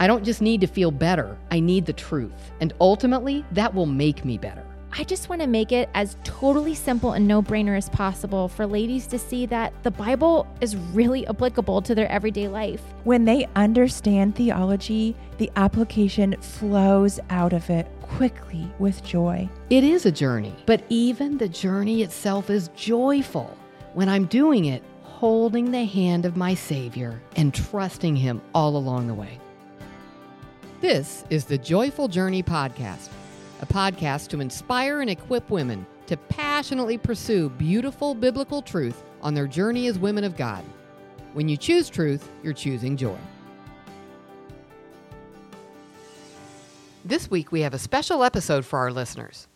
I don't just need to feel better, I need the truth. And ultimately, that will make me better. I just want to make it as totally simple and no brainer as possible for ladies to see that the Bible is really applicable to their everyday life. When they understand theology, the application flows out of it quickly with joy. It is a journey, but even the journey itself is joyful when I'm doing it holding the hand of my Savior and trusting Him all along the way. This is the Joyful Journey Podcast, a podcast to inspire and equip women to passionately pursue beautiful biblical truth on their journey as women of God. When you choose truth, you're choosing joy. This week, we have a special episode for our listeners.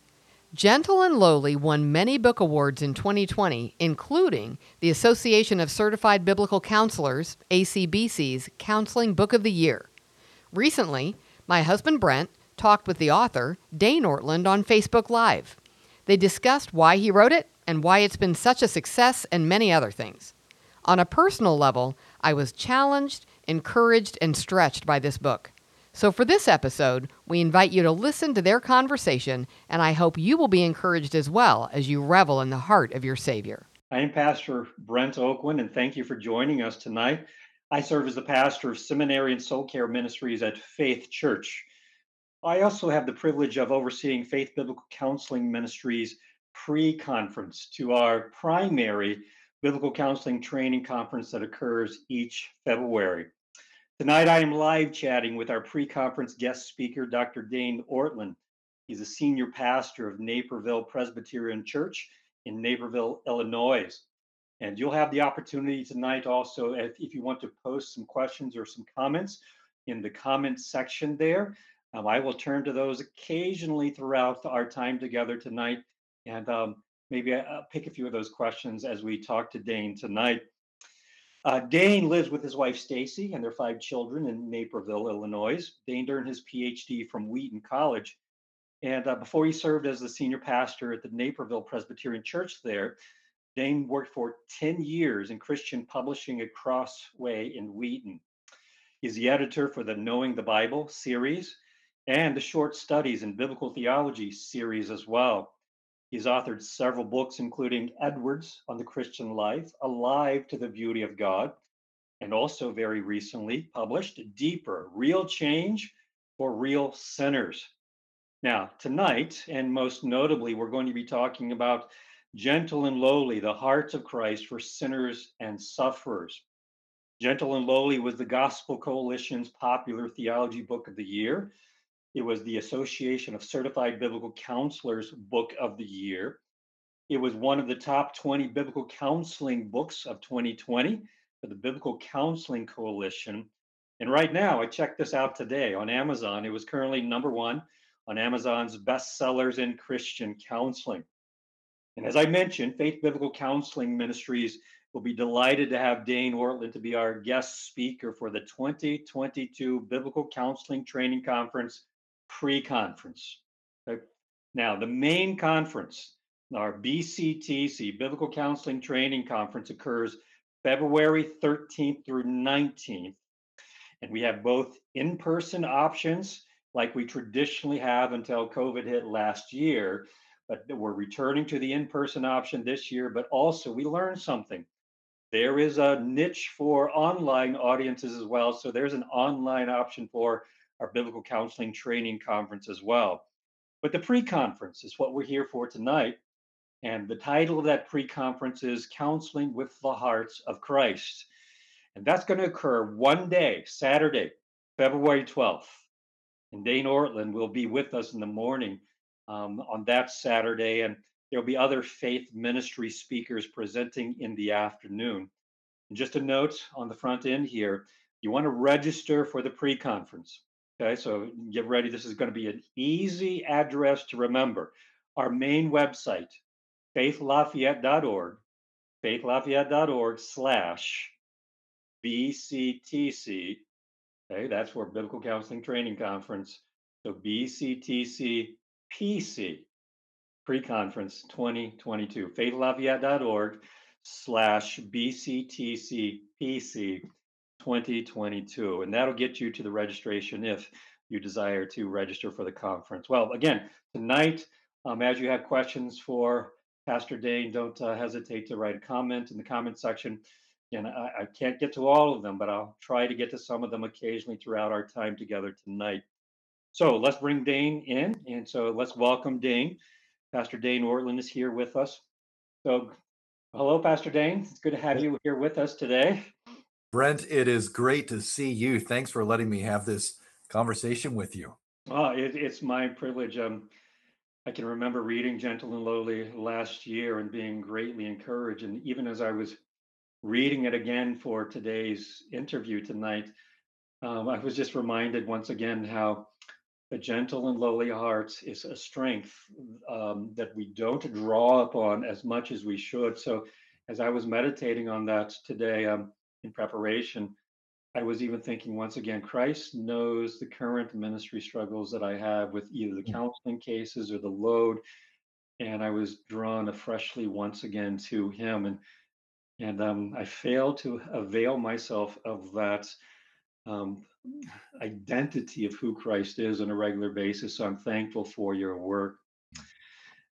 Gentle and Lowly won many book awards in 2020, including the Association of Certified Biblical Counselors, ACBC's Counseling Book of the Year. Recently, my husband Brent talked with the author, Dane Ortlund, on Facebook Live. They discussed why he wrote it and why it's been such a success and many other things. On a personal level, I was challenged, encouraged, and stretched by this book. So, for this episode, we invite you to listen to their conversation, and I hope you will be encouraged as well as you revel in the heart of your Savior. I am Pastor Brent Aucoin, and thank you for joining us tonight. I serve as the pastor of Seminary and Soul Care Ministries at Faith Church. I also have the privilege of overseeing Faith Biblical Counseling Ministries pre conference to our primary biblical counseling training conference that occurs each February. Tonight, I am live chatting with our pre conference guest speaker, Dr. Dane Ortlund. He's a senior pastor of Naperville Presbyterian Church in Naperville, Illinois. And you'll have the opportunity tonight also, if, if you want to post some questions or some comments in the comments section there. Um, I will turn to those occasionally throughout our time together tonight. And um, maybe I'll uh, pick a few of those questions as we talk to Dane tonight. Uh, Dane lives with his wife Stacy and their five children in Naperville, Illinois. Dane earned his PhD from Wheaton College. And uh, before he served as the senior pastor at the Naperville Presbyterian Church there, Dane worked for 10 years in Christian publishing at Crossway in Wheaton. He's the editor for the Knowing the Bible series and the Short Studies in Biblical Theology series as well. He's authored several books, including Edwards on the Christian Life, Alive to the Beauty of God, and also very recently published Deeper Real Change for Real Sinners. Now, tonight, and most notably, we're going to be talking about Gentle and Lowly, the hearts of Christ for Sinners and Sufferers. Gentle and Lowly was the Gospel Coalition's popular theology book of the year. It was the Association of Certified Biblical Counselors Book of the Year. It was one of the top 20 biblical counseling books of 2020 for the Biblical Counseling Coalition. And right now, I checked this out today on Amazon. It was currently number one on Amazon's bestsellers in Christian counseling. And as I mentioned, Faith Biblical Counseling Ministries will be delighted to have Dane Ortlund to be our guest speaker for the 2022 Biblical Counseling Training Conference pre-conference. Uh, now, the main conference, our BCTC, Biblical Counseling Training Conference, occurs February 13th through 19th. And we have both in person options, like we traditionally have until COVID hit last year, we're returning to the in person option this year. But also, we learned something. There is a niche for online audiences as well. So there's an online option for our biblical counseling training conference as well. But the pre conference is what we're here for tonight. And the title of that pre conference is Counseling with the Hearts of Christ. And that's going to occur one day, Saturday, February 12th. And Dane Ortlund will be with us in the morning um, on that Saturday. And there'll be other faith ministry speakers presenting in the afternoon. And just a note on the front end here you want to register for the pre conference. Okay, so get ready. This is going to be an easy address to remember. Our main website, faithlafayette.org, faithlafayette.org slash BCTC. Okay, that's for Biblical Counseling Training Conference. So BCTC PC, pre-conference 2022, faithlafayette.org slash BCTC PC 2022. And that'll get you to the registration if you desire to register for the conference. Well, again, tonight, um, as you have questions for Pastor Dane, don't uh, hesitate to write a comment in the comment section. And I, I, can't get to all of them, but I'll try to get to some of them occasionally throughout our time together tonight. So let's bring Dane in. And so let's welcome Dane. Pastor Dane Ortlund is here with us. So, hello, Pastor Dane. It's good to have you here with us today. Brent, it is great to see you. Thanks for letting me have this conversation with you. Oh, it, it's my privilege. Um, I can remember reading Gentle and Lowly last year and being greatly encouraged. And even as I was reading it again for today's interview tonight, um, I was just reminded once again how a gentle and lowly heart is a strength um, that we don't draw upon as much as we should. So, as I was meditating on that today um, in preparation, I was even thinking once again, Christ knows the current ministry struggles that I have with either the counseling cases or the load. And I was drawn freshly once again to him. And and um, I failed to avail myself of that um, identity of who Christ is on a regular basis. So I'm thankful for your work.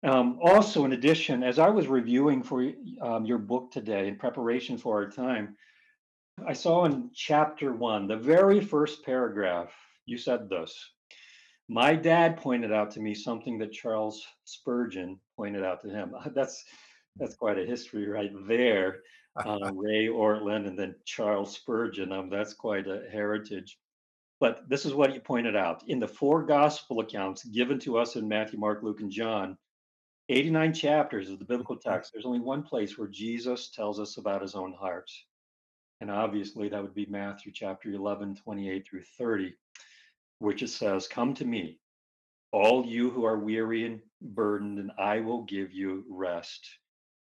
Um, also, in addition, as I was reviewing for um, your book today in preparation for our time, I saw in chapter one, the very first paragraph, you said this. My dad pointed out to me something that Charles Spurgeon pointed out to him. That's that's quite a history right there. Uh, Ray Ortlund and then Charles Spurgeon. Um, that's quite a heritage. But this is what he pointed out in the four gospel accounts given to us in Matthew, Mark, Luke, and John. 89 chapters of the biblical text. There's only one place where Jesus tells us about his own heart. And obviously, that would be Matthew chapter 11, 28 through 30, which it says, Come to me, all you who are weary and burdened, and I will give you rest.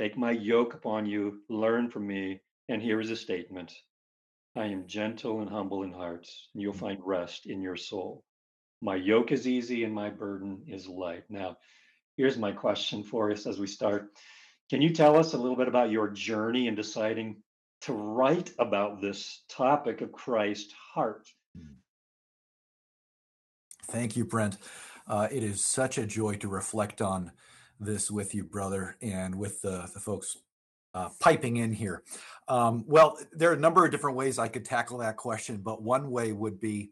Take my yoke upon you, learn from me. And here is a statement I am gentle and humble in heart, and you'll find rest in your soul. My yoke is easy and my burden is light. Now, here's my question for us as we start. Can you tell us a little bit about your journey in deciding to write about this topic of Christ's heart. Hmm. Thank you, Brent. Uh, it is such a joy to reflect on this with you, brother, and with the, the folks uh, piping in here. Um, well, there are a number of different ways I could tackle that question, but one way would be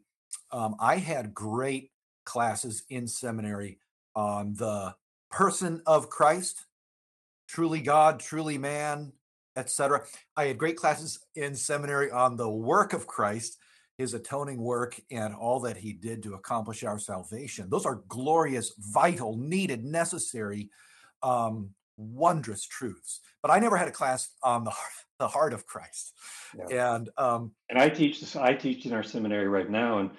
um, I had great classes in seminary on the person of Christ, truly God, truly man, etc. I had great classes in seminary on the work of Christ, his atoning work, and all that he did to accomplish our salvation. Those are glorious, vital, needed, necessary, um, wondrous truths. But I never had a class on the heart, the heart of Christ. Yeah. And um, and I teach this. I teach in our seminary right now, and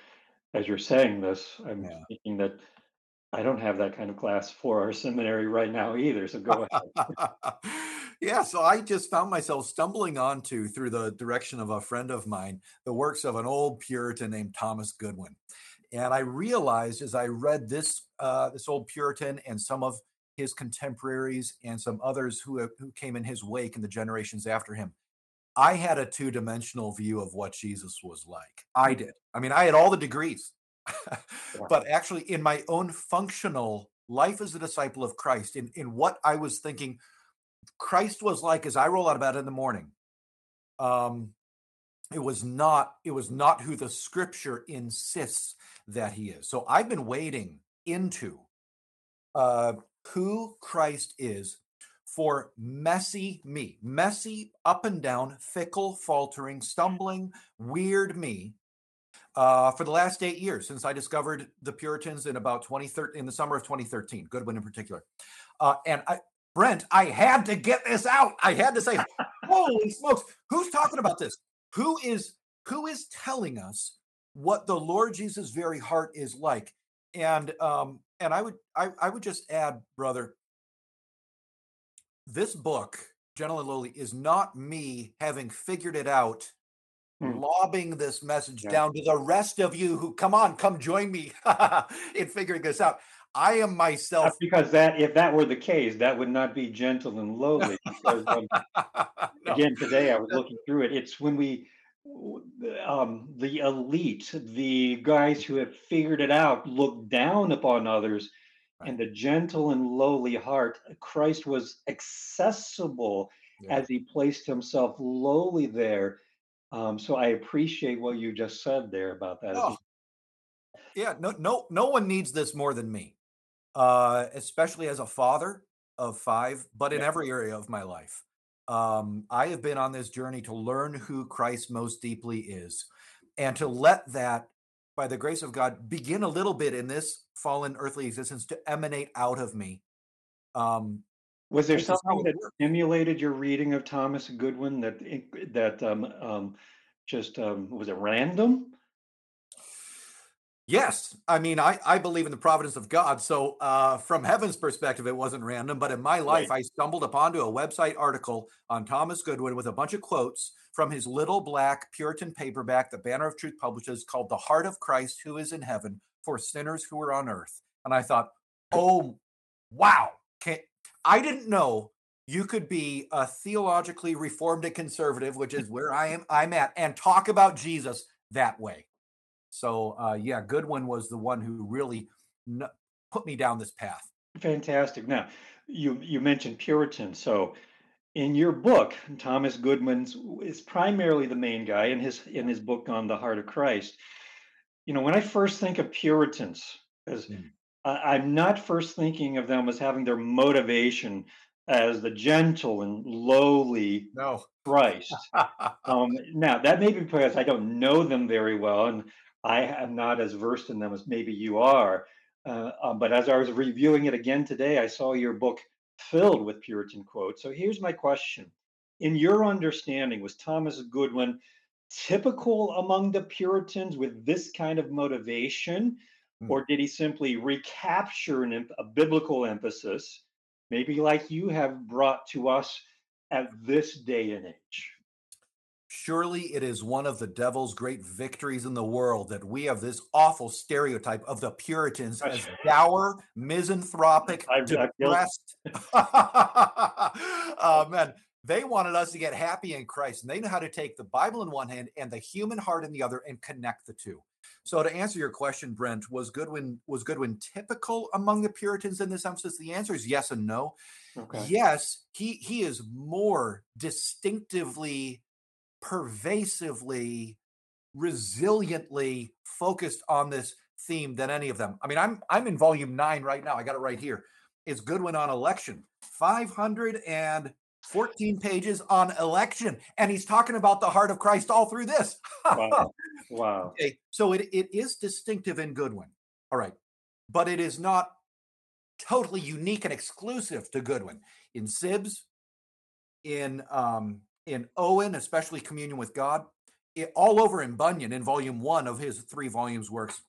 as you're saying this, I'm yeah. thinking that I don't have that kind of class for our seminary right now either. So go ahead. yeah, so I just found myself stumbling onto, through the direction of a friend of mine, the works of an old Puritan named Thomas Goodwin. And I realized as I read this uh, this old Puritan and some of his contemporaries and some others who who came in his wake in the generations after him, I had a two dimensional view of what Jesus was like. I did. I mean, I had all the degrees. but actually in my own functional life as a disciple of Christ, in, in what I was thinking Christ was like as I roll out of bed in the morning. Um, it was not it was not who the scripture insists that he is. So I've been wading into uh, who Christ is for messy me, messy, up and down, fickle, faltering, stumbling, weird me uh, for the last eight years since I discovered the Puritans in about 2013, in the summer of 2013, Goodwin in particular. Uh, and I, Brent, I had to get this out. I had to say, holy smokes, who's talking about this? Who is who is telling us what the Lord Jesus' very heart is like? And um, and I would I, I would just add, brother, this book, Gentle and Lowly, is not me having figured it out Hmm. lobbing this message yeah. down to the rest of you who come on, come join me in figuring this out. I am myself That's because that if that were the case, that would not be gentle and lowly. Because um, no. again, today I was looking through it. It's when we um, the elite, the guys who have figured it out, look down upon others, and the gentle and lowly heart. Christ was accessible Yeah. as he placed himself lowly there. Um, so I appreciate what you just said there about that. Oh, yeah, no, no, no one needs this more than me, uh, especially as a father of five, but in Yeah. every area of my life. Um, I have been on this journey to learn who Christ most deeply is, and to let that, by the grace of God, begin a little bit in this fallen earthly existence to emanate out of me. Um, Was there something that stimulated your reading of Thomas Goodwin that that um, um, just um, was it random? Yes, I mean, I, I believe in the providence of God. So, uh, from heaven's perspective, it wasn't random. But in my life, I stumbled upon to a website article on Thomas Goodwin with a bunch of quotes from his little black Puritan paperback that Banner of Truth publishes called "The Heart of Christ, Who Is in Heaven for Sinners Who Are on Earth." And I thought, oh, wow! Can, I didn't know you could be a theologically reformed and conservative, which is where I am. I'm at, and talk about Jesus that way. So uh, yeah, Goodwin was the one who really n- put me down this path. Fantastic. Now, you you mentioned Puritan. So, in your book, Thomas Goodwin's is primarily the main guy in his in his book on the heart of Christ. You know, when I first think of Puritans, as Mm. I'm not first thinking of them as having their motivation as the gentle and lowly No. Christ. um, now that may be because I don't know them very well, and I am not as versed in them as maybe you are. Uh, um, but as I was reviewing it again today, I saw your book filled with Puritan quotes. So here's my question: In your understanding, was Thomas Goodwin typical among the Puritans with this kind of motivation, Hmm. or did he simply recapture an, a biblical emphasis, maybe like you have brought to us at this day and age? Surely it is one of the devil's great victories in the world that we have this awful stereotype of the Puritans as dour, misanthropic, I- I feel- depressed. oh man, they wanted us to get happy in Christ, and they know how to take the Bible in one hand and the human heart in the other and connect the two. So to answer your question, Brent, was Goodwin was Goodwin typical among the Puritans in this emphasis? The answer is yes and no. Okay. Yes, he he is more distinctively, pervasively, resiliently focused on this theme than any of them. I mean, I'm I'm in volume nine right now. I got it right here. It's Goodwin on election, 514 pages on election, and he's talking about the heart of Christ all through this. Wow. Wow. Okay, so it, it is distinctive in Goodwin. All right. But it is not totally unique and exclusive to Goodwin. In Sibbs, in um, in Owen, especially Communion with God, it, all over in Bunyan, in volume one of his three volumes works,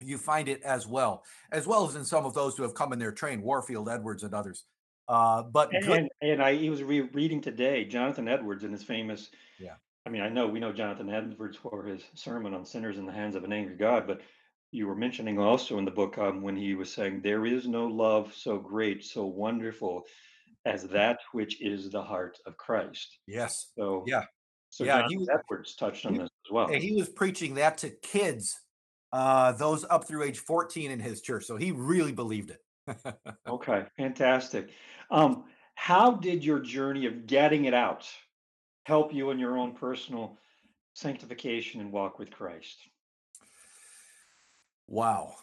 you find it as well, as well as in some of those who have come in their train, Warfield, Edwards, and others. Uh, but And, Good- and, and I he was re- reading today Jonathan Edwards in his famous. Yeah. I mean, I know we know Jonathan Edwards for his sermon on sinners in the hands of an angry God, but you were mentioning also in the book um, when he was saying, "There is no love so great, so wonderful, as that which is the heart of Christ." yes, So Yeah. So Yeah, Jonathan he was- Edwards touched on he- this as well. and he was preaching that to kids, uh, those up through age 14 in his church. So he really believed it. Okay, fantastic. Um, how did your journey of getting it out help you in your own personal sanctification and walk with Christ? Wow.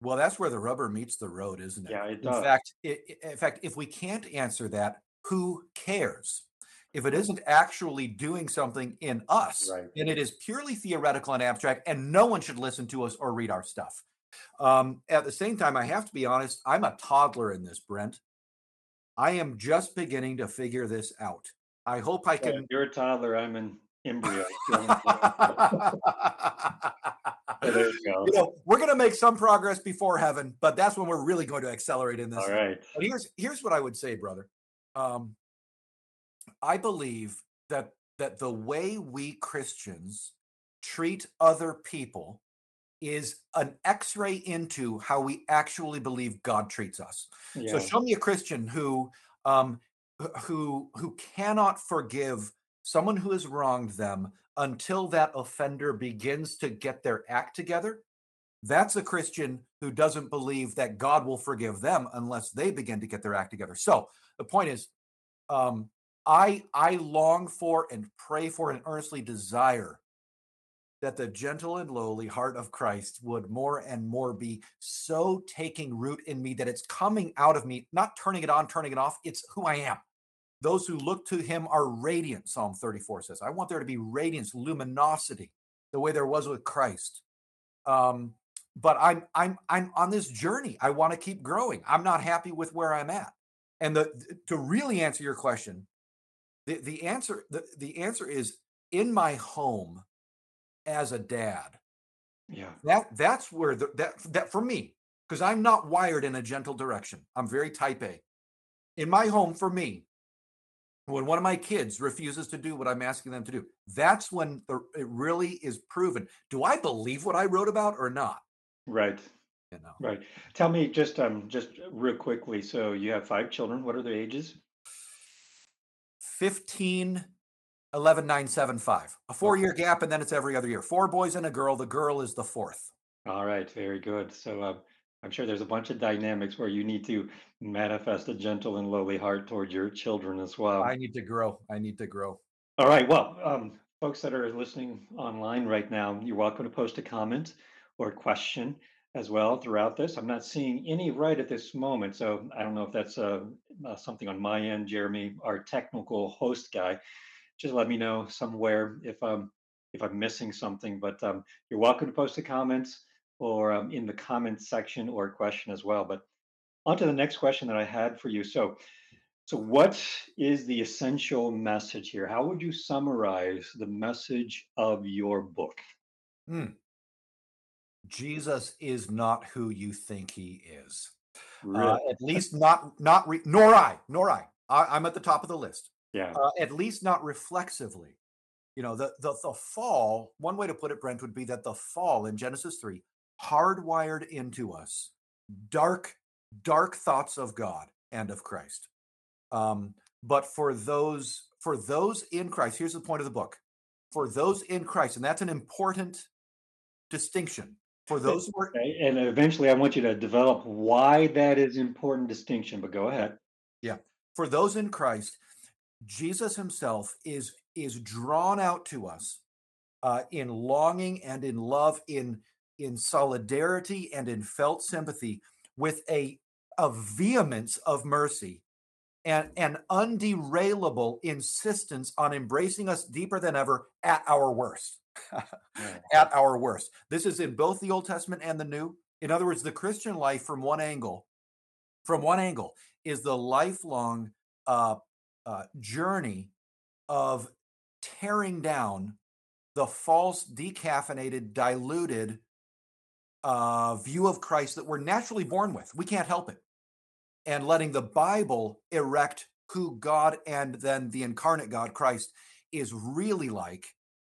Well, that's where the rubber meets the road, isn't it? Yeah, it does. in fact, i i- in fact, if we can't answer that, who cares? If it isn't actually doing something in us, Right. then it is purely theoretical and abstract, and no one should listen to us or read our stuff. Um, at the same time, I have to be honest, I'm a toddler in this, Brent. I am just beginning to figure this out. I hope I Yeah, can. You're a toddler. I'm an embryo. so there you go. you know, we're going to make some progress before heaven, but that's when we're really going to accelerate in this. All right. But here's here's what I would say, brother. Um, I believe that that the way we Christians treat other people is an X-ray into how we actually believe God treats us. So show me a Christian who um, who who cannot forgive someone who has wronged them until that offender begins to get their act together, that's a Christian who doesn't believe that God will forgive them unless they begin to get their act together. So the point is, um, I I long for and pray for and earnestly desire that the gentle and lowly heart of Christ would more and more be so taking root in me that it's coming out of me, not turning it on, turning it off. It's who I am. Those who look to him are radiant, Psalm 34 says. I want there to be radiance, luminosity, the way there was with Christ. Um, but I'm I'm I'm on this journey. I want to keep growing. I'm not happy with where I'm at. And the to really answer your question, the, the answer the, the answer is in my home as a dad. Yeah. That that's where the, that that for me because I'm not wired in a gentle direction. I'm very type A. In my home for me, when one of my kids refuses to do what I'm asking them to do, that's when the, it really is proven. Do I believe what I wrote about or not? Right. You know. Right. Tell me just um just real quickly. So you have five children. What are their ages? 15 11 9 7 5 a four year gap and then it's every other year four boys and a girl the girl is the fourth All right. Very good. So uh, I'm sure there's a bunch of dynamics where you need to manifest a gentle and lowly heart toward your children as well. i need to grow i need to grow All right. Well, um, folks that are listening online right now, you're welcome to post a comment or a question as well throughout this. I'm not seeing any right at this moment, so I don't know if that's uh, uh, something on my end, Jeremy, our technical host guy. Just let me know somewhere if I'm if I'm missing something. But um, you're welcome to post the comments or um, in the comments section or question as well. But on to the next question that I had for you. So so, what is the essential message here? How would you summarize the message of your book? Hmm. jesus is not who you think he is uh, at least not not re- nor i nor I. I i'm at the top of the list Yeah. uh, at least not reflexively. You know, the, the the fall. One way to put it, Brent, would be that the fall in Genesis three hardwired into us dark, dark thoughts of God and of Christ. Um, but for those for those in Christ, here's the point of the book: for those in Christ, and that's an important distinction. For those who are And eventually, I want you to develop why that is important distinction. But go ahead. Yeah. For those in Christ, Jesus himself is is drawn out to us uh, in longing and in love, in in solidarity and in felt sympathy, with a a vehemence of mercy and an underailable insistence on embracing us deeper than ever at our worst. Yeah. at our worst. This is in both the Old Testament and the New. In other words, the Christian life from one angle, from one angle, is the lifelong uh, uh, journey of tearing down the false, decaffeinated, diluted uh, view of Christ that we're naturally born with. We can't help it. And letting the Bible erect who God and then the incarnate God, Christ, is really like,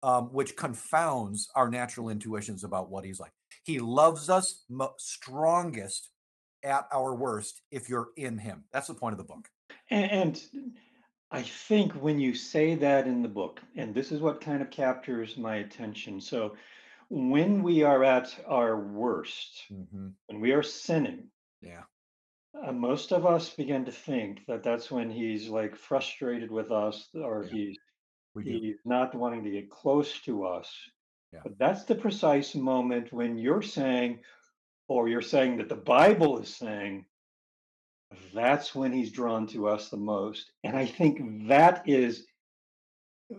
um, which confounds our natural intuitions about what he's like. He loves us strongest at our worst if you're in him. That's the point of the book. And, and I think when you say that in the book, and this is what kind of captures my attention. So, when we are at our worst, Mm-hmm. when we are sinning, Yeah. uh, most of us begin to think that that's when he's like frustrated with us or Yeah. he's he's not wanting to get close to us. Yeah. But that's the precise moment when you're saying, or you're saying that the Bible is saying, that's when he's drawn to us the most. And I think that is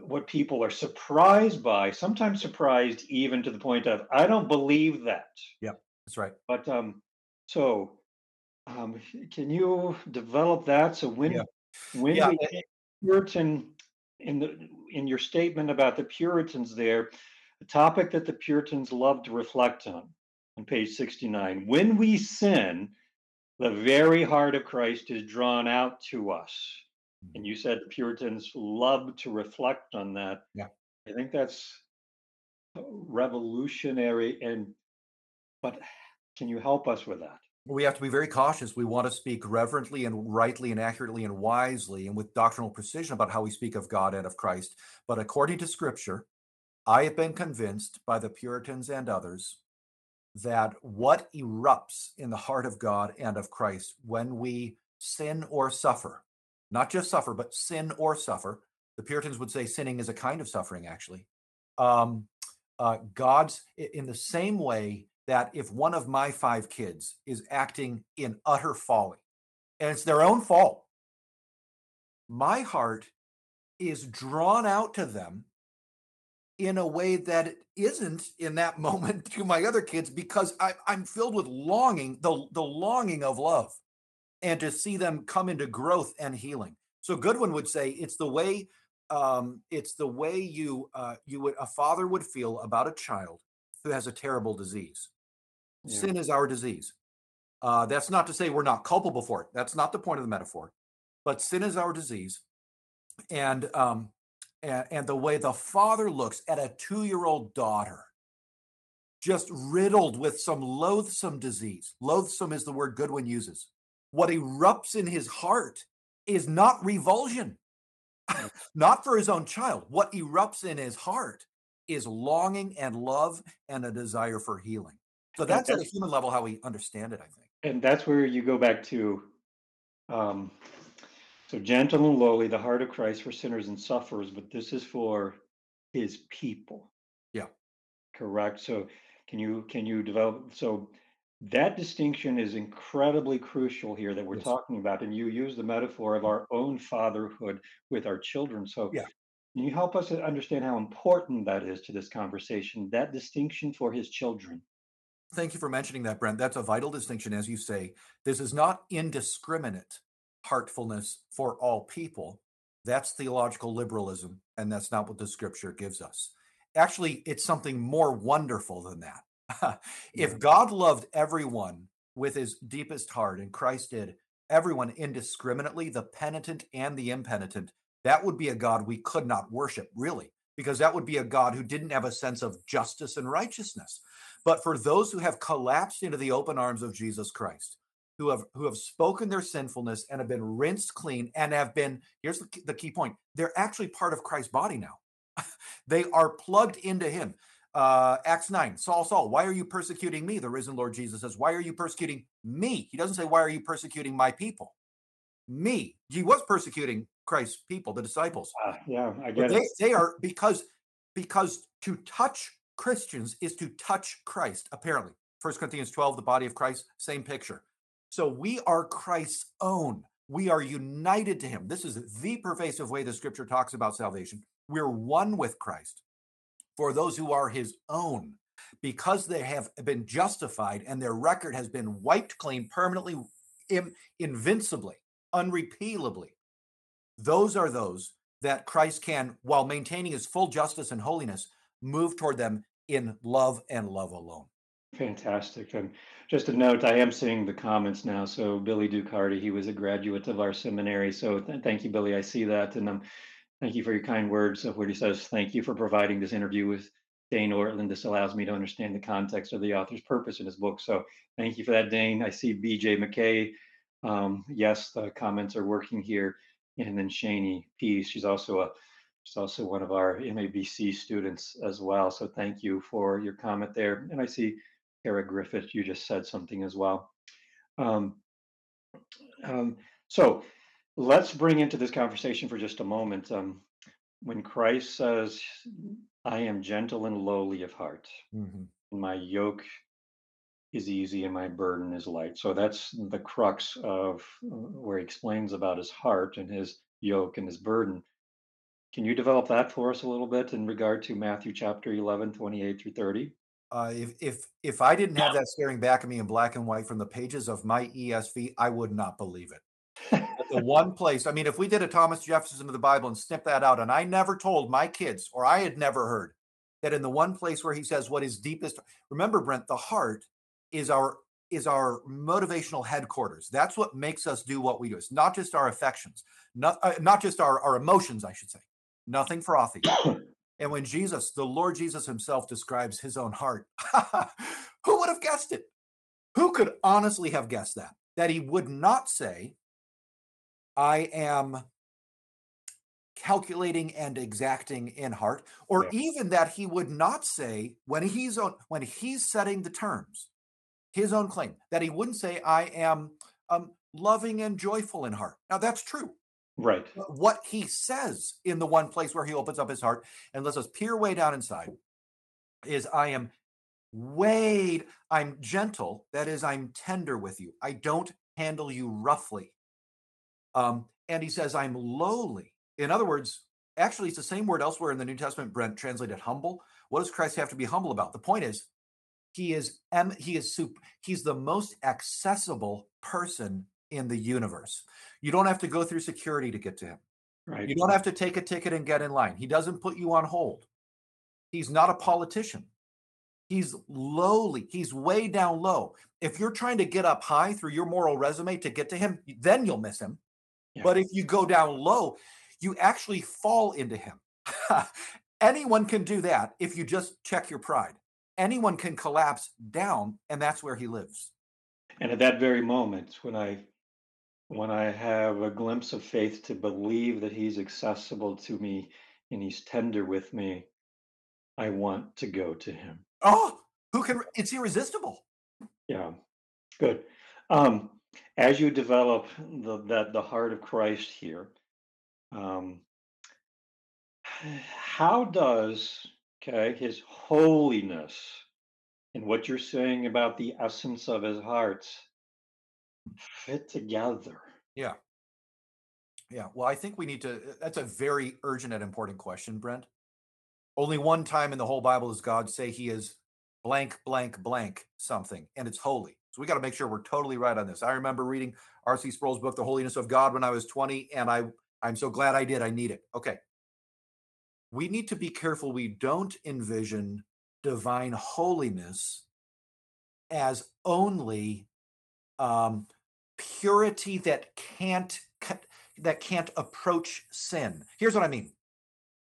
what people are surprised by, sometimes surprised even to the point of, I don't believe that. Yeah, that's right. But um, so um, can you develop that? So when Yeah. when Yeah, eh, Puritan in the in your statement about the Puritans there, a topic that the Puritans love to reflect on on page 69. When we sin, the very heart of Christ is drawn out to us. And you said the Puritans love to reflect on that. Yeah. I think that's uh, revolutionary and but can you help us with that? we have to be very cautious. We want to speak reverently and rightly and accurately and wisely and with doctrinal precision about how we speak of God and of Christ. But according to Scripture, I have been convinced by the Puritans and others that what erupts in the heart of God and of Christ when we sin or suffer, not just suffer, but sin or suffer, the Puritans would say sinning is a kind of suffering, actually. Um, uh, God's in the same way that if one of my five kids is acting in utter folly and it's their own fault, my heart is drawn out to them in a way that it isn't in that moment to my other kids because I, am filled with longing, the, the longing of love, and to see them come into growth and healing. So Goodwin would say it's the way um, it's the way you uh, you would a father would feel about a child who has a terrible disease. Yeah. Sin is our disease. Uh, that's not to say we're not culpable for it. That's not the point of the metaphor. But sin is our disease, and um, and, and the way the father looks at a two-year-old daughter, just riddled with some loathsome disease. Loathsome is the word Goodwin uses. What erupts in his heart is not revulsion, not for his own child. What erupts in his heart is longing and love and a desire for healing. So that's, that's at a human level how we understand it, I think. And that's where you go back to um, so gentle and lowly, the heart of Christ for sinners and sufferers, but this is for his people. Yeah. Correct. So can you can you develop so that distinction is incredibly crucial here that we're yes. talking about. And you use the metaphor of mm-hmm. our own fatherhood with our children. So yeah. Can you help us understand how important that is to this conversation, that distinction for his children? Thank you for mentioning that, Brent. That's a vital distinction, as you say. This is not indiscriminate heartfulness for all people. That's theological liberalism, and that's not what the scripture gives us. Actually, it's something more wonderful than that. if. God loved everyone with his deepest heart, and Christ did everyone indiscriminately, the penitent and the impenitent, that would be a God we could not worship, really, because that would be a God who didn't have a sense of justice and righteousness. But for those who have collapsed into the open arms of Jesus Christ, who have who have spoken their sinfulness and have been rinsed clean and have been here's the, the key point they're actually part of christ's body now they are plugged into him uh acts 9 saul saul why are you persecuting me the risen lord jesus says why are you persecuting me he doesn't say why are you persecuting my people me he was persecuting christ's people the disciples uh, yeah i get they, it they are because because to touch christians is to touch christ apparently First corinthians 12 the body of christ same picture so we are Christ's own. We are united to him. This is the pervasive way the scripture talks about salvation. We're one with Christ. For those who are his own, because they have been justified and their record has been wiped clean permanently, in, invincibly, unrepealably, those are those that Christ can, while maintaining his full justice and holiness, move toward them in love and love alone. Fantastic. And just a note, I am seeing the comments now. So Billy Ducardi, he was a graduate of our seminary. So th- thank you, Billy. I see that. And um, thank you for your kind words of where he says, thank you for providing this interview with Dane Ortlund. This allows me to understand the context of the author's purpose in his book. So thank you for that, Dane. I see BJ McKay. Um, yes, the comments are working here. And then Shani P. She's also a She's also one of our MABC students as well. So thank you for your comment there. And I see Kara Griffith, you just said something as well. Um, um, so let's bring into this conversation for just a moment. Um, when Christ says, I am gentle and lowly of heart, mm-hmm. my yoke is easy and my burden is light. So that's the crux of uh, where he explains about his heart and his yoke and his burden. Can you develop that for us a little bit in regard to Matthew chapter 11, 28 through 30? Uh, if if if I didn't have that staring back at me in black and white from the pages of my ESV, I would not believe it. The one place, I mean, if we did a Thomas Jefferson of the Bible and snip that out, and I never told my kids, or I had never heard that in the one place where he says what is deepest, remember, Brent, the heart is our is our motivational headquarters. That's what makes us do what we do. It's not just our affections, not uh, not just our our emotions, I should say. Nothing frothy. And when Jesus, the Lord Jesus himself, describes his own heart, who would have guessed it? Who could honestly have guessed that? That he would not say, I am calculating and exacting in heart, or even that he would not say when he's on when he's setting the terms, his own claim, that he wouldn't say, I am um, loving and joyful in heart. Now that's true. Right. What he says in the one place where he opens up his heart and lets us peer way down inside is I am weighed, I'm gentle, that is, I'm tender with you. I don't handle you roughly. Um, and he says, I'm lowly. In other words, actually, it's the same word elsewhere in the New Testament, Brent, translated humble. What does Christ have to be humble about? The point is, he is he is soup. He's the most accessible person in the universe. You don't have to go through security to get to him. Right. You don't have to take a ticket and get in line. He doesn't put you on hold. He's not a politician. He's lowly. He's way down low. If you're trying to get up high through your moral resume to get to him, then you'll miss him. Yeah. But if you go down low, you actually fall into him. Anyone can do that if you just check your pride. Anyone can collapse down, and that's where he lives. And at that very moment, when I when I have a glimpse of faith to believe that he's accessible to me and he's tender with me, I want to go to him. Oh, who can? It's irresistible. Yeah, good. Um, as you develop the that the heart of Christ here, um, how does okay his holiness and what you're saying about the essence of his heart fit together? Yeah. Yeah. Well, I think we need to. That's a very urgent and important question, Brent. Only one time in the whole Bible does God say he is blank, blank, blank something, and it's holy. So we got to make sure we're totally right on this. I remember reading R.C. Sproul's book, The Holiness of God, when I was 20, and I, I'm so glad I did. I need it. Okay. We need to be careful we don't envision divine holiness as only um, purity that can't that can't approach sin. Here's what I mean.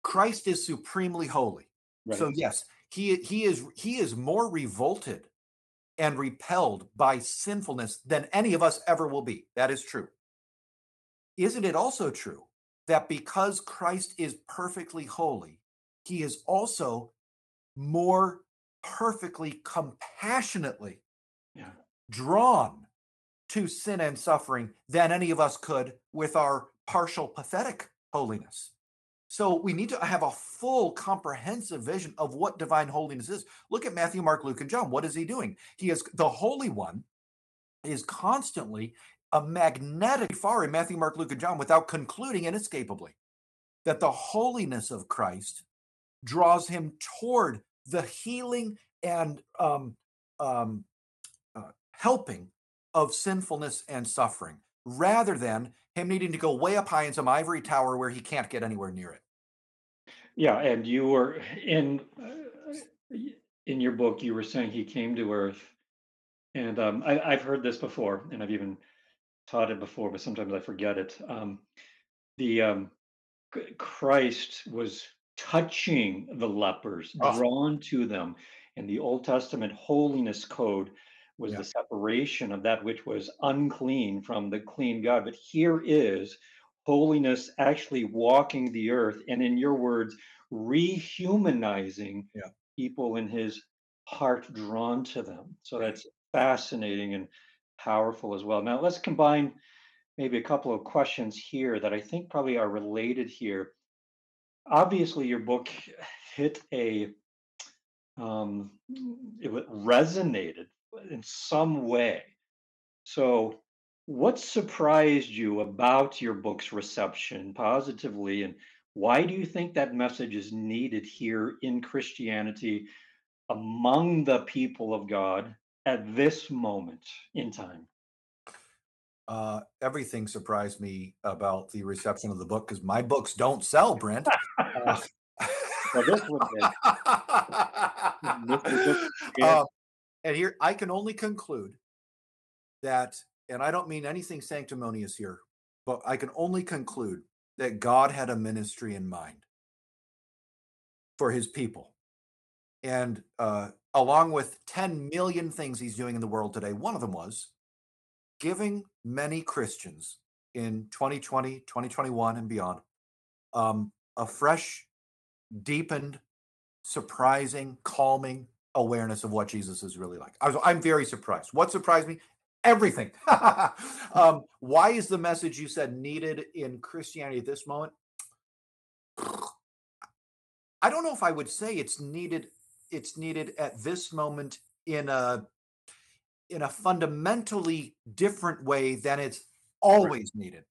Christ is supremely holy. Right. So yes, he he is he is more revolted and repelled by sinfulness than any of us ever will be. That is true. Isn't it also true that because Christ is perfectly holy, he is also more perfectly compassionately Yeah. drawn to sin and suffering than any of us could with our partial pathetic holiness. So we need to have a full comprehensive vision of what divine holiness is. Look at Matthew, Mark, Luke, and John. What is he doing? He is the Holy One is constantly a magnetic far in Matthew, Mark, Luke, and John without concluding inescapably that the holiness of Christ draws him toward the healing and um, um, uh, helping of sinfulness and suffering rather than him needing to go way up high in some ivory tower where he can't get anywhere near it. Yeah, and you were in uh, in your book. You were saying he came to Earth, and um, I, I've heard this before, and I've even taught it before, but sometimes I forget it. Um, the um, Christ was touching the lepers, Oh. drawn to them, and the Old Testament holiness code was Yeah. the separation of that which was unclean from the clean God. But here is holiness actually walking the earth, and in your words, rehumanizing Yeah. people in his heart drawn to them. So that's fascinating and powerful as well. Now let's combine maybe a couple of questions here that I think probably are related here. Obviously, your book hit a um, it resonated in some way. So, what surprised you about your book's reception positively, and why do you think that message is needed here in Christianity among the people of God at this moment in time? Uh, everything surprised me about the reception of the book because my books don't sell, Brent. Uh, Well, this one did. This was- yeah. Um, and here I can only conclude that, and I don't mean anything sanctimonious here, but I can only conclude that God had a ministry in mind for his people. And uh, along with 10 million things he's doing in the world today, one of them was giving many Christians in 2020, 2021, and beyond um, a fresh, deepened, surprising, calming awareness of what Jesus is really like. I was, I'm very surprised. What surprised me? Everything. um, why is the message you said needed in Christianity at this moment? I don't know if I would say it's needed. It's needed at this moment in a in a fundamentally different way than it's always needed.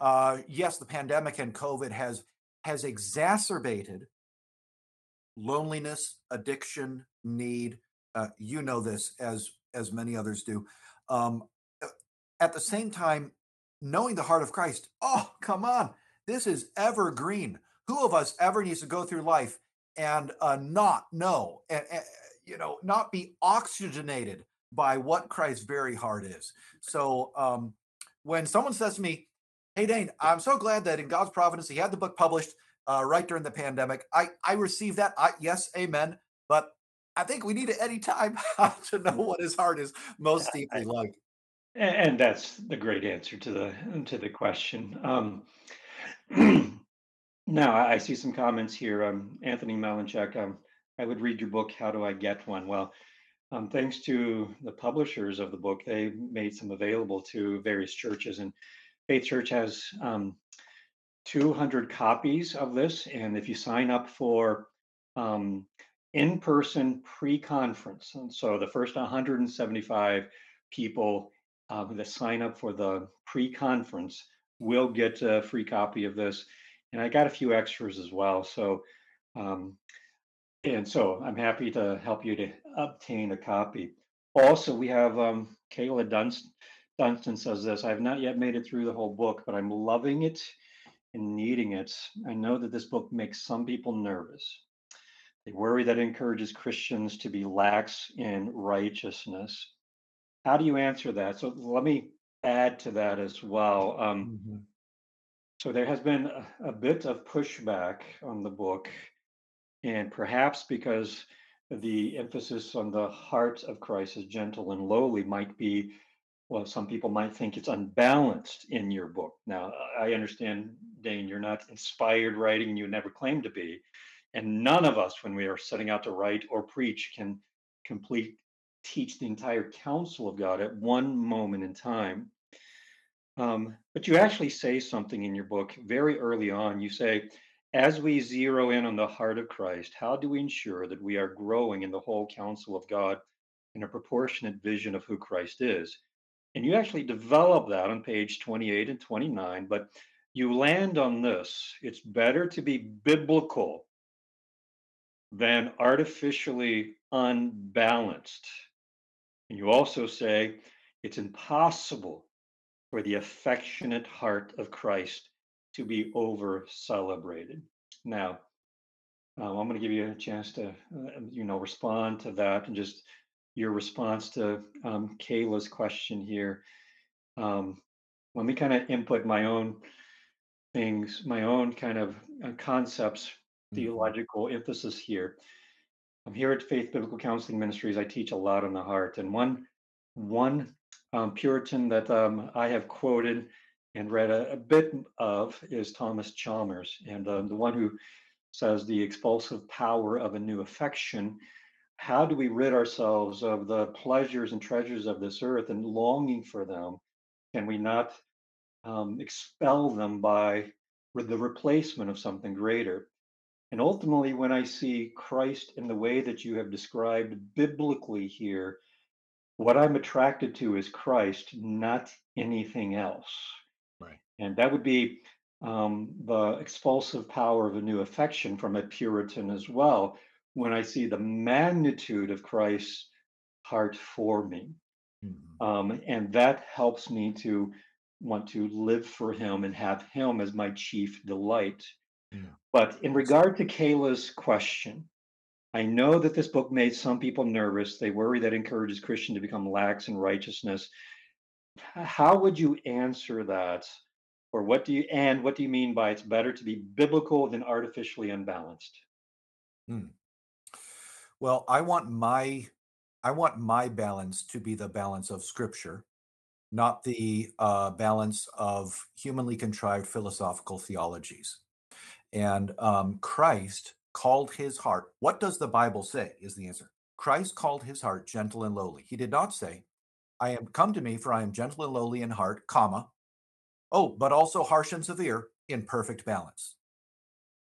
Uh, yes, the pandemic and COVID has has exacerbated loneliness, addiction, need. Uh, you know this as as many others do. Um, uh, at the same time, knowing the heart of Christ. Oh, come on! This is evergreen. Who of us ever needs to go through life and uh, not know, and, and you know, not be oxygenated by what Christ's very heart is? So um, when someone says to me, "Hey, Dane, I'm so glad that in God's providence He had the book published uh, right during the pandemic," I I received that. I, yes, Amen. But I think we need at any time to know what His heart is most deeply like. And that's the great answer to the to the question. Um, now I see some comments here. Um, Anthony Malinchak, um, I would read your book. How do I get one? Well, um, thanks to the publishers of the book, they made some available to various churches, and Faith Church has um, 200 copies of this. And if you sign up for um, in-person pre-conference, and so the first 175 people uh, that sign up for the pre-conference will get a free copy of this. And I got a few extras as well. So, um, and so I'm happy to help you to obtain a copy. Also, we have um, Kayla Dunstan, Dunstan says this I have not yet made it through the whole book, but I'm loving it and needing it. I know that this book makes some people nervous. They worry that encourages Christians to be lax in righteousness. How do you answer that? So let me add to that as well. Um, mm-hmm. So there has been a, a, bit of pushback on the book, and perhaps because the emphasis on the heart of Christ as gentle and lowly might be, well, some people might think it's unbalanced in your book. Now, I understand, Dane, you're not inspired writing, you never claim to be. And none of us, when we are setting out to write or preach, can complete teach the entire counsel of God at one moment in time. Um, but you actually say something in your book very early on. You say, as we zero in on the heart of Christ, how do we ensure that we are growing in the whole counsel of God in a proportionate vision of who Christ is? And you actually develop that on page 28 and 29, but you land on this it's better to be biblical than artificially unbalanced. And you also say it's impossible for the affectionate heart of Christ to be over celebrated. Now, um, I'm going to give you a chance to, uh, you know, respond to that and just your response to um, Kayla's question here. Um, let me kind of input my own things, my own kind of uh, concepts. Theological emphasis here. I'm here at Faith Biblical Counseling Ministries. I teach a lot on the heart, and one one um, Puritan that um, I have quoted and read a, a, bit of is Thomas Chalmers, and um, the one who says the expulsive power of a new affection. How do we rid ourselves of the pleasures and treasures of this earth and longing for them? Can we not um, expel them by the replacement of something greater? And ultimately, when I see Christ in the way that you have described biblically here, what I'm attracted to is Christ, not anything else. Right. And that would be um, the expulsive power of a new affection from a Puritan as well, when I see the magnitude of Christ's heart for me. Mm-hmm. Um, and that helps me to want to live for Him and have Him as my chief delight. But in regard to Kayla's question, I know that this book made some people nervous. They worry that it encourages Christian to become lax in righteousness. How would you answer that? Or what do you and what do you mean by it's better to be biblical than artificially unbalanced? Hmm. Well, I want my I want my balance to be the balance of Scripture, not the uh, balance of humanly contrived philosophical theologies. And um, Christ called his heart. What does the Bible say? Is the answer. Christ called his heart gentle and lowly. He did not say, I am come to me, for I am gentle and lowly in heart, comma. Oh, but also harsh and severe in perfect balance.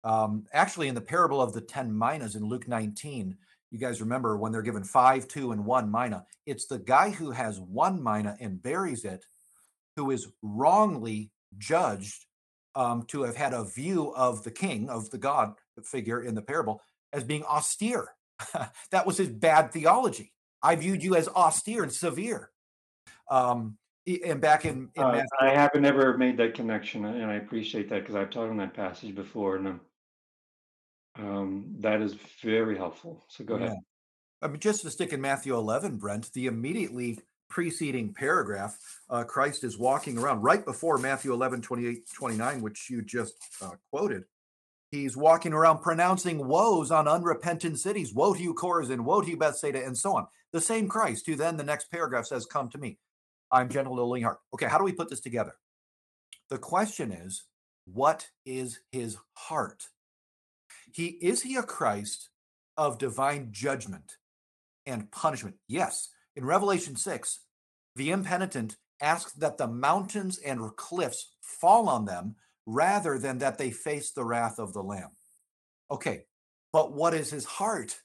Um, actually, in the parable of the 10 minas in Luke 19, you guys remember when they're given five, two, and one mina, it's the guy who has one mina and buries it who is wrongly judged um, to have had a view of the king, of the God figure in the parable, as being austere. that was his bad theology. I viewed you as austere and severe. Um, and back in, in uh, I haven't ever made that connection, and I appreciate that because I've taught on that passage before, and um, um, that is very helpful. So go yeah. ahead. I mean, just to stick in Matthew 11, Brent, the immediately preceding paragraph, uh, Christ is walking around right before Matthew 11, 28, 29, which you just uh, quoted. He's walking around pronouncing woes on unrepentant cities. Woe to you, Chorazin! Woe to you, Bethsaida! And so on. The same Christ who then the next paragraph says, Come to me. I'm gentle, lowly heart. Okay, how do we put this together? The question is, what is his heart? He is he a Christ of divine judgment and punishment? Yes. In Revelation 6, the impenitent asks that the mountains and cliffs fall on them rather than that they face the wrath of the Lamb. Okay, but what is his heart?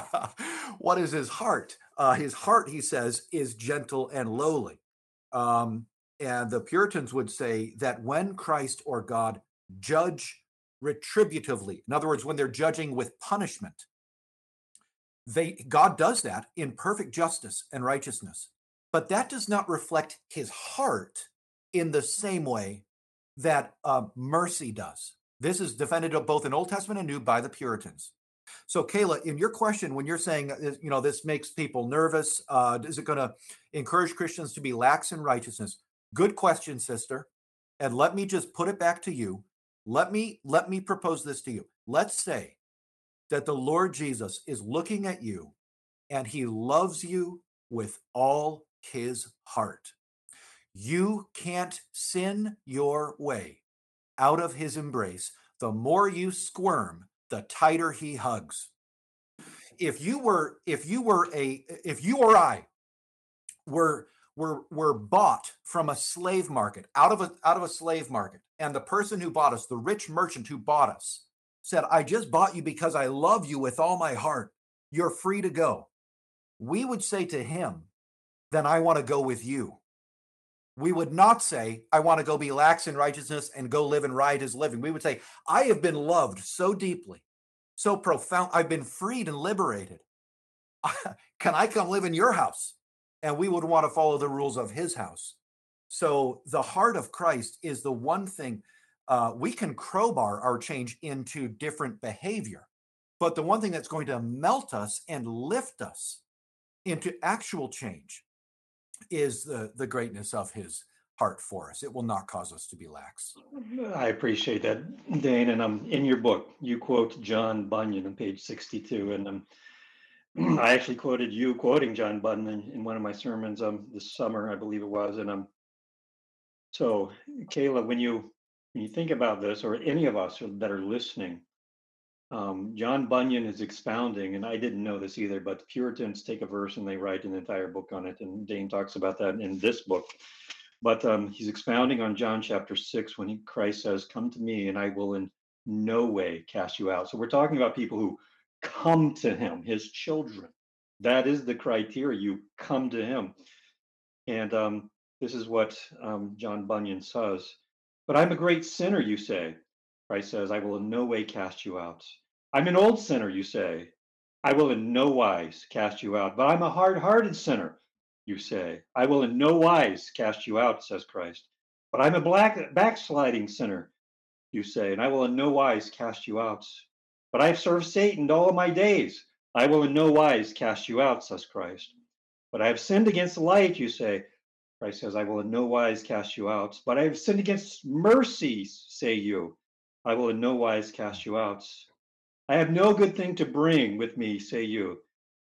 what is his heart? Uh, his heart, he says, is gentle and lowly. Um, and the Puritans would say that when Christ or God judge retributively, in other words, when they're judging with punishment, they God does that in perfect justice and righteousness. But that does not reflect his heart in the same way that uh, mercy does. This is defended both in Old Testament and New by the Puritans. So, Kayla, in your question, when you're saying, uh, you know, this makes people nervous, uh, is it going to encourage Christians to be lax in righteousness? Good question, sister. And let me just put it back to you. Let me let me propose this to you. Let's say that the Lord Jesus is looking at you and he loves you with all his heart. You can't sin your way out of his embrace. The more you squirm, the tighter he hugs. If you were, if you were a, if you or I were were were bought from a slave market out of a out of a slave market, and the person who bought us, the rich merchant who bought us, said, "I just bought you because I love you with all my heart. You're free to go." We would say to him, "Then I want to go with you." we would not say, I want to go be lax in righteousness and go live and riotous living. We would say, I have been loved so deeply, so profound. I've been freed and liberated. Can I come live in your house? And we would want to follow the rules of his house. So the heart of Christ is the one thing uh, we can crowbar our change into different behavior. But the one thing that's going to melt us and lift us into actual change is the the greatness of his heart for us. It will not cause us to be lax. I appreciate that, Dane. And um, in your book, you quote John Bunyan on page 62. And um, I actually quoted you quoting John Bunyan in one of my sermons um, this summer, I believe it was. And um, so, Kayla, when you when you think about this, or any of us that are listening, um, John Bunyan is expounding, and I didn't know this either, but Puritans take a verse and they write an entire book on it, and Dane talks about that in this book. But um, he's expounding on John chapter six when he, Christ says, "Come to me, and I will in no way cast you out." So we're talking about people who come to Him, His children. That is the criteria. You come to Him, and um, this is what um, John Bunyan says. But I'm a great sinner, you say. Christ says, I will in no way cast you out. I'm an old sinner, you say. I will in no wise cast you out. But I'm a hard hearted sinner, you say. I will in no wise cast you out, says Christ. But I'm a black, backsliding sinner, you say, and I will in no wise cast you out. But I have served Satan all my days. I will in no wise cast you out, says Christ. But I have sinned against the light, you say. Christ says, I will in no wise cast you out. But I have sinned against mercy, say you. I will in no wise cast you out. I have no good thing to bring with me, say you.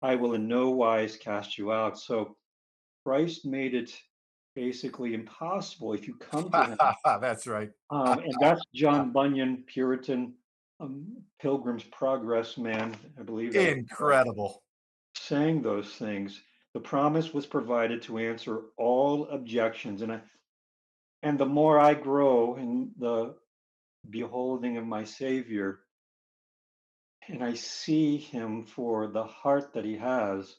I will in no wise cast you out. So Christ made it basically impossible if you come to him. That's right. Um, and that's John Bunyan, Puritan, um, Pilgrim's Progress man, I believe. Incredible. saying those things. The promise was provided to answer all objections, and I, and the more I grow in the beholding of my Savior, and I see Him for the heart that He has,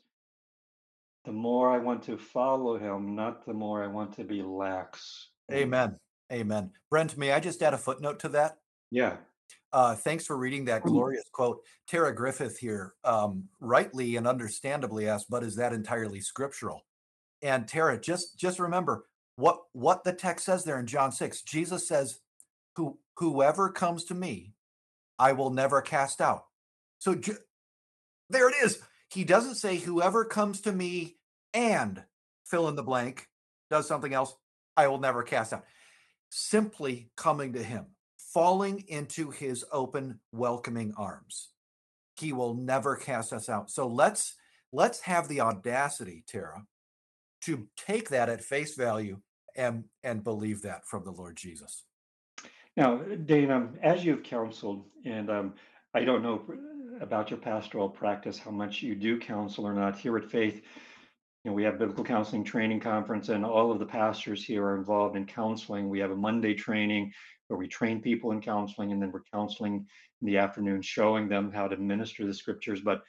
the more I want to follow Him, not the more I want to be lax. Amen. Amen. Brent, may I just add a footnote to that? yeah, Uh, thanks for reading that glorious quote. Tara Griffith here um, rightly and understandably asked, but is that entirely scriptural? And Tara, just just remember what what the text says there in John 6. Jesus says, Who whoever comes to me, I will never cast out. So ju- there it is. He doesn't say whoever comes to me and fill in the blank does something else, I will never cast out. Simply coming to him, falling into his open, welcoming arms. He will never cast us out. So let's let's have the audacity, Tara, to take that at face value and and believe that from the Lord Jesus. Now, Dana, as you've counseled, and um, I don't know about your pastoral practice, how much you do counsel or not here at Faith. You know, we have biblical counseling training conference, and all of the pastors here are involved in counseling. We have a Monday training where we train people in counseling, and then we're counseling in the afternoon, showing them how to minister the scriptures. But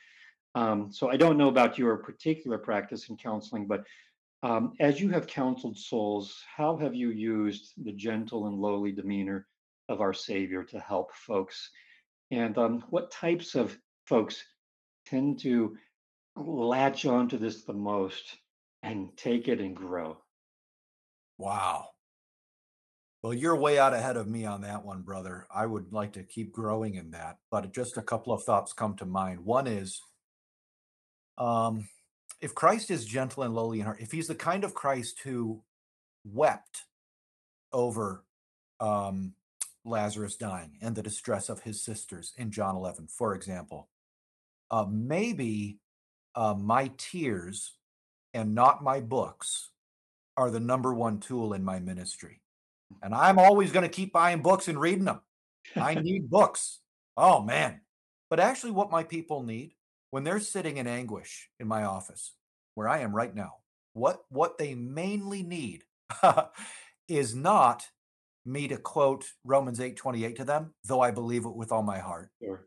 um, so I don't know about your particular practice in counseling, but um, as you have counseled souls, how have you used the gentle and lowly demeanor of our Savior to help folks? And um, what types of folks tend to latch onto this the most and take it and grow? Wow. Well, you're way out ahead of me on that one, brother. I would like to keep growing in that, but just a couple of thoughts come to mind. One is um, if Christ is gentle and lowly in heart, if he's the kind of Christ who wept over um, Lazarus dying and the distress of his sisters in John 11, for example, uh, maybe uh, my tears and not my books are the number one tool in my ministry. And I'm always going to keep buying books and reading them. I need books. Oh, man. But actually, what my people need when they're sitting in anguish in my office, where I am right now, what, what they mainly need is not me to quote Romans 8 28 to them, though I believe it with all my heart. Or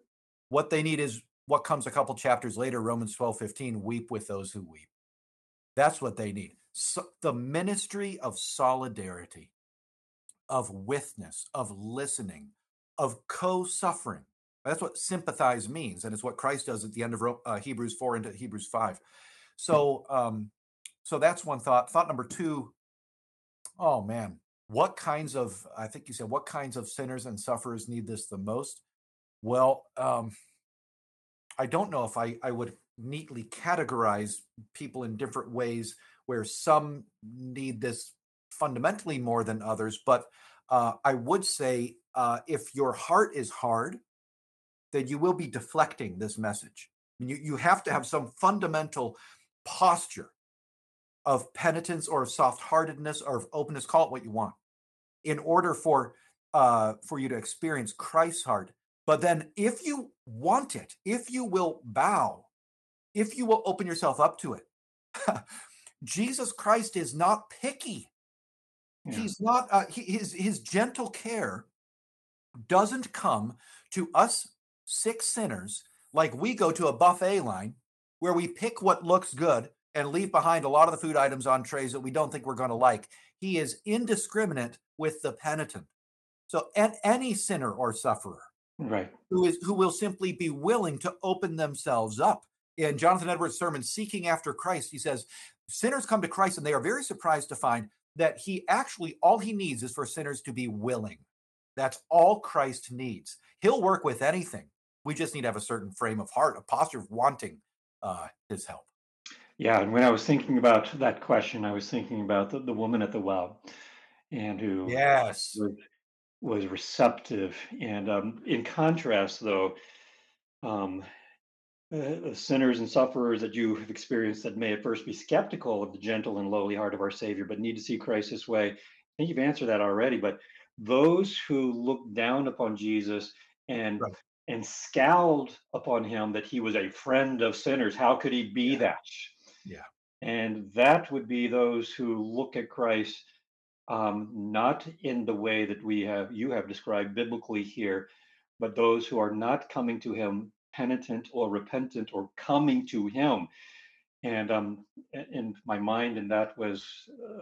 What they need is what comes a couple chapters later, Romans 12 15, weep with those who weep. That's what they need. So the ministry of solidarity, of witness, of listening, of co suffering. That's what sympathize means. And it's what Christ does at the end of uh, Hebrews 4 into Hebrews 5. So, um, so that's one thought. Thought number two, oh man, what kinds of, I think you said, what kinds of sinners and sufferers need this the most? Well, um, I don't know if I, I would neatly categorize people in different ways where some need this fundamentally more than others. But uh, I would say uh, if your heart is hard, then you will be deflecting this message. You, you have to have some fundamental posture of penitence or of soft heartedness or of openness, call it what you want, in order for uh, for you to experience Christ's heart. But then, if you want it, if you will bow, if you will open yourself up to it, Jesus Christ is not picky. Yeah. He's not. Uh, he, his his gentle care doesn't come to us sick sinners like we go to a buffet line where we pick what looks good and leave behind a lot of the food items on trays that we don't think we're going to like. He is indiscriminate with the penitent. So, and any sinner or sufferer right. who is who will simply be willing to open themselves up. In Jonathan Edwards' sermon, Seeking After Christ, he says, sinners come to Christ and they are very surprised to find that he actually all he needs is for sinners to be willing. That's all Christ needs. He'll work with anything. We just need to have a certain frame of heart, a posture of wanting uh, his help. Yeah. And when I was thinking about that question, I was thinking about the, the woman at the well and who Yes. was, was receptive. And um, in contrast, though, um, uh, sinners and sufferers that you have experienced that may at first be skeptical of the gentle and lowly heart of our Savior, but need to see Christ this way. I think you've answered that already. But those who looked down upon Jesus and right. and scowled upon him that he was a friend of sinners, how could he be yeah. that? Yeah. And that would be those who look at Christ um, not in the way that we have you have described biblically here, but those who are not coming to him penitent or repentant or coming to him. And um in my mind and that was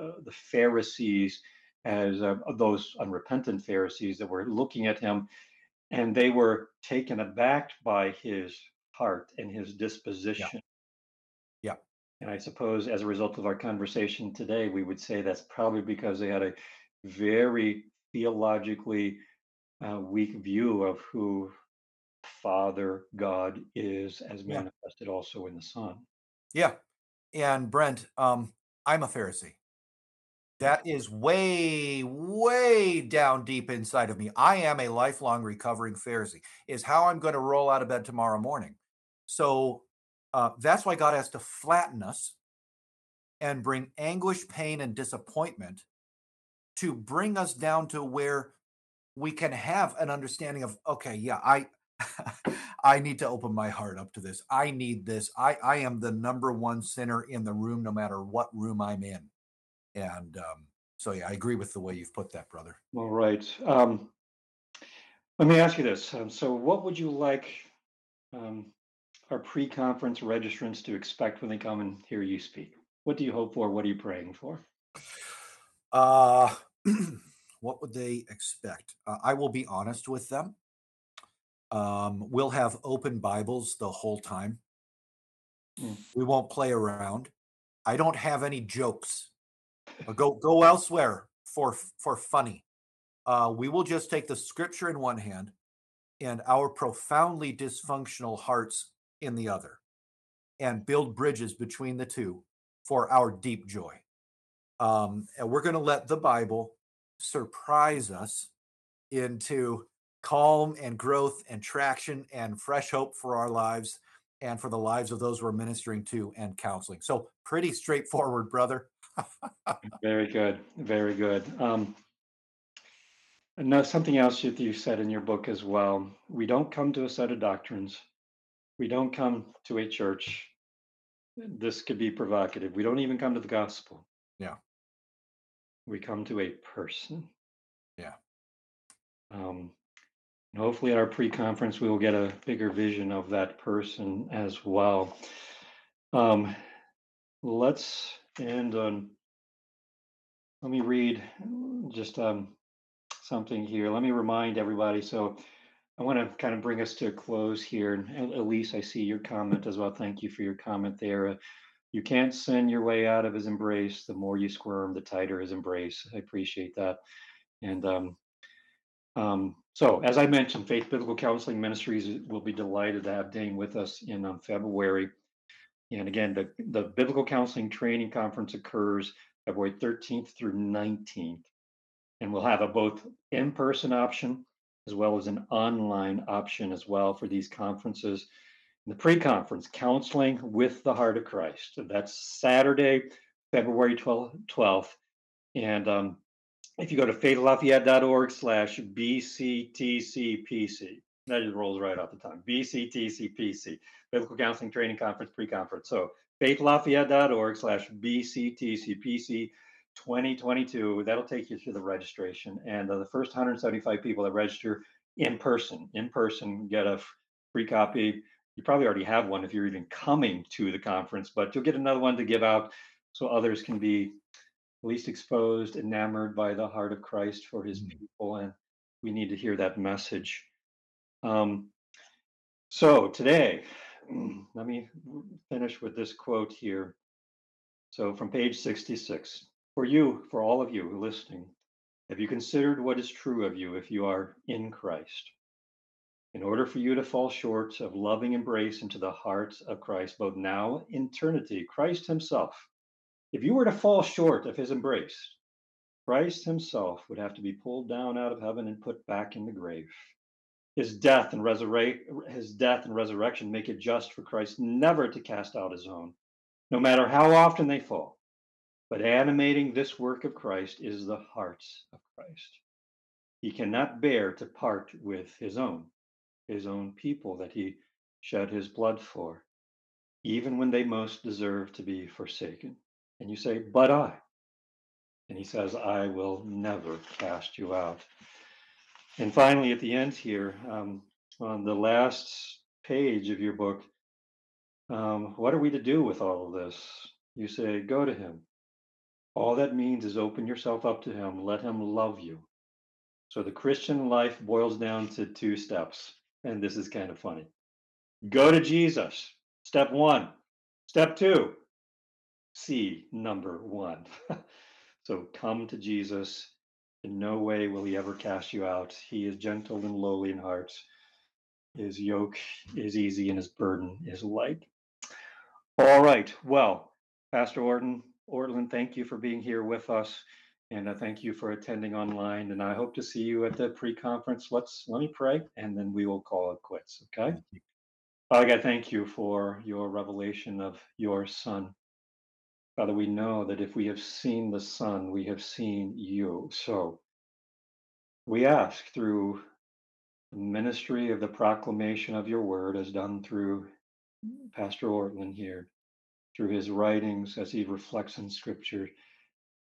uh, the pharisees as uh, those unrepentant pharisees that were looking at him and they were taken aback by his heart and his disposition. Yeah. yeah. And i suppose as a result of our conversation today we would say that's probably because they had a very theologically uh, weak view of who Father God is as Yeah. manifested also in the Son. Yeah. And Brent, um, I'm a Pharisee. That is way, way down deep inside of me. I am a lifelong recovering Pharisee, is how I'm going to roll out of bed tomorrow morning. So uh, that's why God has to flatten us and bring anguish, pain, and disappointment to bring us down to where we can have an understanding of, okay, yeah, I I need to open my heart up to this. I need this. I, I am the number one sinner in the room, no matter what room I'm in. And um, so, yeah, I agree with the way you've put that, brother. All right. Um, let me ask you this. Um, so, what would you like um, our pre conference registrants to expect when they come and hear you speak? What do you hope for? What are you praying for? Uh, what would they expect? Uh, I will be honest with them. Um, we'll have open Bibles the whole time. Mm. We won't play around. I don't have any jokes. Uh, go go elsewhere for for funny. Uh, we will just take the scripture in one hand and our profoundly dysfunctional hearts in the other, and build bridges between the two for our deep joy. Um, and we're going to let the Bible surprise us into calm and growth and traction and fresh hope for our lives and for the lives of those we're ministering to and counseling. So, pretty straightforward, brother. very good. Very good. Um, now, something else that you said in your book as well. We don't come to a set of doctrines. We don't come to a church. This could be provocative. We don't even come to the gospel. Yeah. We come to a person. Yeah. Um, hopefully at our pre-conference we will get a bigger vision of that person as well. Um, let's end on let me read just um, something here. Let me remind everybody so i want to kind of bring us to a close here. And elise i see your comment as well. Thank you for your comment there. Uh, you can't send your way out of his embrace. The more you squirm the tighter his embrace. I appreciate that. And um, um, so, as I mentioned, Faith Biblical Counseling Ministries will be delighted to have Dane with us in um, February. And again, the, the Biblical Counseling Training Conference occurs February 13th through 19th. And we'll have a both in person option as well as an online option as well for these conferences. the pre conference, Counseling with the Heart of Christ. That's Saturday, February 12th. 12th. And um, if you go to faithlafayette.org slash BCTCPC, that just rolls right off the tongue. BCTCPC, Biblical Counseling Training Conference Pre-Conference. So faithlafayette.org slash BCTCPC 2022. That'll take you to the registration. And uh, the first 175 people that register in person, in person, get a free copy. You probably already have one if you're even coming to the conference, but you'll get another one to give out so others can be least exposed, enamored by the heart of Christ for his mm-hmm. people. And we need to hear that message. Um, so today, let me finish with this quote here. So from page 66 For you, for all of you listening, have you considered what is true of you if you are in Christ? In order for you to fall short of loving embrace into the heart of Christ, both now and eternity, Christ Himself if you were to fall short of his embrace, Christ himself would have to be pulled down out of heaven and put back in the grave. his death and resurrect his death and resurrection make it just for Christ never to cast out his own, no matter how often they fall. But animating this work of Christ is the heart of Christ. He cannot bear to part with his own, his own people that he shed his blood for, even when they most deserve to be forsaken. And you say, But I. And he says, I will never cast you out. And finally, at the end here, um, on the last page of your book, um, what are we to do with all of this? You say, Go to him. All that means is open yourself up to him, let him love you. So the Christian life boils down to two steps. And this is kind of funny. Go to Jesus. Step one. Step two. See number one. so come to Jesus. In no way will he ever cast you out. He is gentle and lowly in heart. His yoke is easy and his burden is light. All right. Well, Pastor Orton, Ortlund, thank you for being here with us. And I thank you for attending online. And I hope to see you at the pre-conference. Let's let me pray and then we will call it quits. Okay. Father God, thank you for your revelation of your son. Father, we know that if we have seen the Son, we have seen you. So we ask through the ministry of the proclamation of your word, as done through Pastor Ortlund here, through his writings as he reflects in scripture,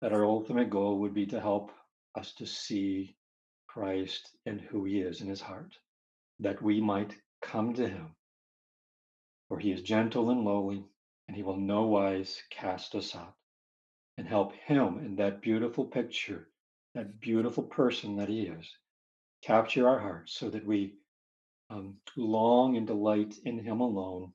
that our ultimate goal would be to help us to see Christ and who he is in his heart, that we might come to him. For he is gentle and lowly, and he will no wise cast us out and help him in that beautiful picture, that beautiful person that he is, capture our hearts so that we um, long and delight in him alone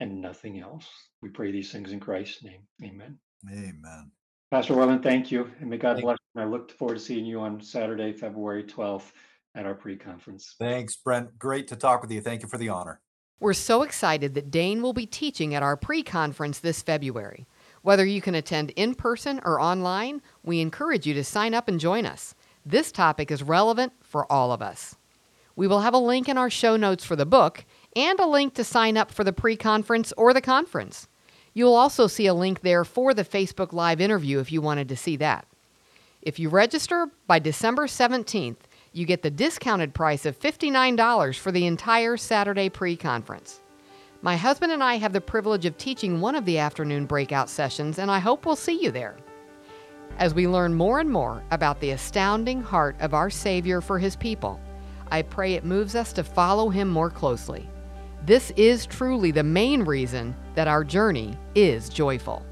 and nothing else. We pray these things in Christ's name. Amen. Amen. Pastor Ortlund, thank you. And may God thank bless you. I look forward to seeing you on Saturday, February 12th at our pre conference. Thanks, Brent. Great to talk with you. Thank you for the honor. We're so excited that Dane will be teaching at our pre conference this February. Whether you can attend in person or online, we encourage you to sign up and join us. This topic is relevant for all of us. We will have a link in our show notes for the book and a link to sign up for the pre conference or the conference. You'll also see a link there for the Facebook Live interview if you wanted to see that. If you register by December 17th, you get the discounted price of $59 for the entire Saturday pre conference. My husband and I have the privilege of teaching one of the afternoon breakout sessions, and I hope we'll see you there. As we learn more and more about the astounding heart of our Savior for His people, I pray it moves us to follow Him more closely. This is truly the main reason that our journey is joyful.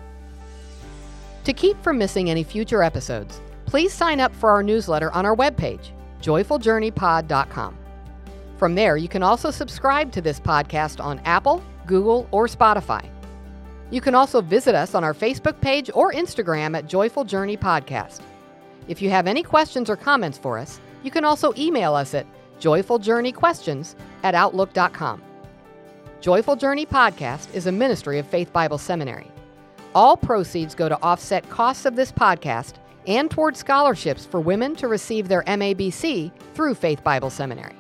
To keep from missing any future episodes, please sign up for our newsletter on our webpage, joyfuljourneypod.com. From there, you can also subscribe to this podcast on Apple, Google, or Spotify. You can also visit us on our Facebook page or Instagram at Joyful Journey Podcast. If you have any questions or comments for us, you can also email us at joyfuljourneyquestions at outlook.com. Joyful Journey Podcast is a ministry of Faith Bible Seminary. All proceeds go to offset costs of this podcast and toward scholarships for women to receive their MABC through Faith Bible Seminary.